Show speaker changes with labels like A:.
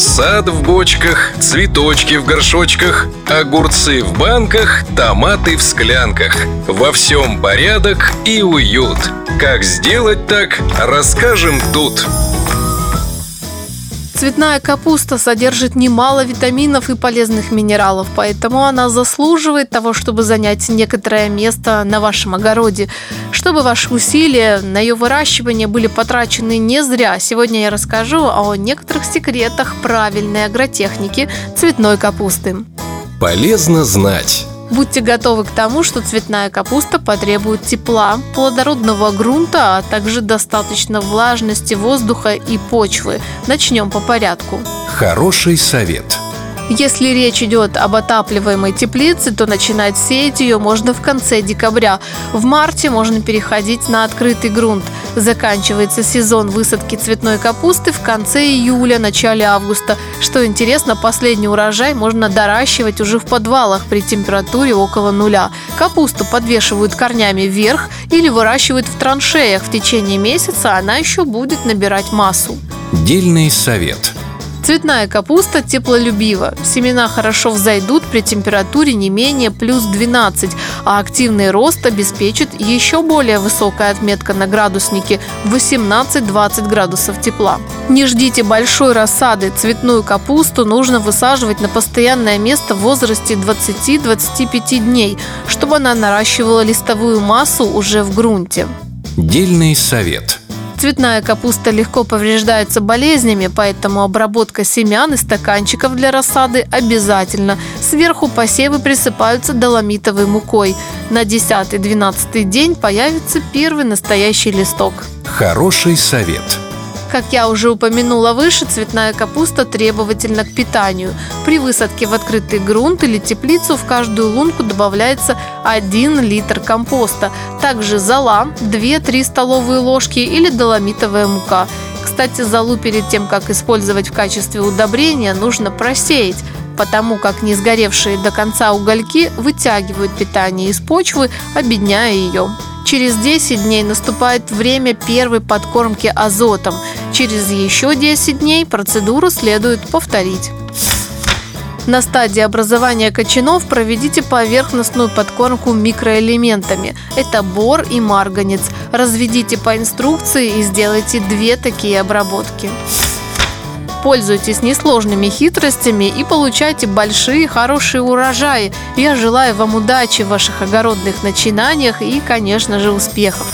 A: Сад в бочках, цветочки в горшочках, огурцы в банках, томаты в склянках. Во всем порядок и уют. Как сделать так, расскажем тут.
B: Цветная капуста содержит немало витаминов и полезных минералов, поэтому она заслуживает того, чтобы занять некоторое место на вашем огороде. Чтобы ваши усилия на ее выращивание были потрачены не зря, сегодня я расскажу о некоторых секретах правильной агротехники цветной капусты.
A: Полезно знать.
B: Будьте готовы к тому, что цветная капуста потребует тепла, плодородного грунта, а также достаточно влажности воздуха и почвы. Начнем по порядку.
A: Хороший совет.
B: Если речь идет об отапливаемой теплице, то начинать сеять ее можно в конце декабря. В марте можно переходить на открытый грунт. Заканчивается сезон высадки цветной капусты в конце июля, начале августа. Что интересно, последний урожай можно доращивать уже в подвалах при температуре около нуля. Капусту подвешивают корнями вверх или выращивают в траншеях. В течение месяца она еще будет набирать массу.
A: Дельный совет.
B: Цветная капуста теплолюбива. Семена хорошо взойдут при температуре не менее плюс 12, а активный рост обеспечит еще более высокая отметка на градуснике 18-20 градусов тепла. Не ждите большой рассады. Цветную капусту нужно высаживать на постоянное место в возрасте 20-25 дней, чтобы она наращивала листовую массу уже в грунте.
A: Дельный совет.
B: Цветная капуста легко повреждается болезнями, поэтому обработка семян и стаканчиков для рассады обязательно. Сверху посевы присыпаются доломитовой мукой. На 10-12 день появится первый настоящий листок.
A: Хороший совет.
B: Как я уже упомянула выше, цветная капуста требовательна к питанию. При высадке в открытый грунт или теплицу в каждую лунку добавляется 1 литр компоста. Также зола 2-3 столовые ложки или доломитовая мука. Кстати, золу перед тем, как использовать в качестве удобрения, нужно просеять потому как не сгоревшие до конца угольки вытягивают питание из почвы, обедняя ее. Через 10 дней наступает время первой подкормки азотом. Через еще 10 дней процедуру следует повторить. На стадии образования кочанов проведите поверхностную подкормку микроэлементами. Это бор и марганец. Разведите по инструкции и сделайте две такие обработки. Пользуйтесь несложными хитростями и получайте большие хорошие урожаи. Я желаю вам удачи в ваших огородных начинаниях и, конечно же, успехов.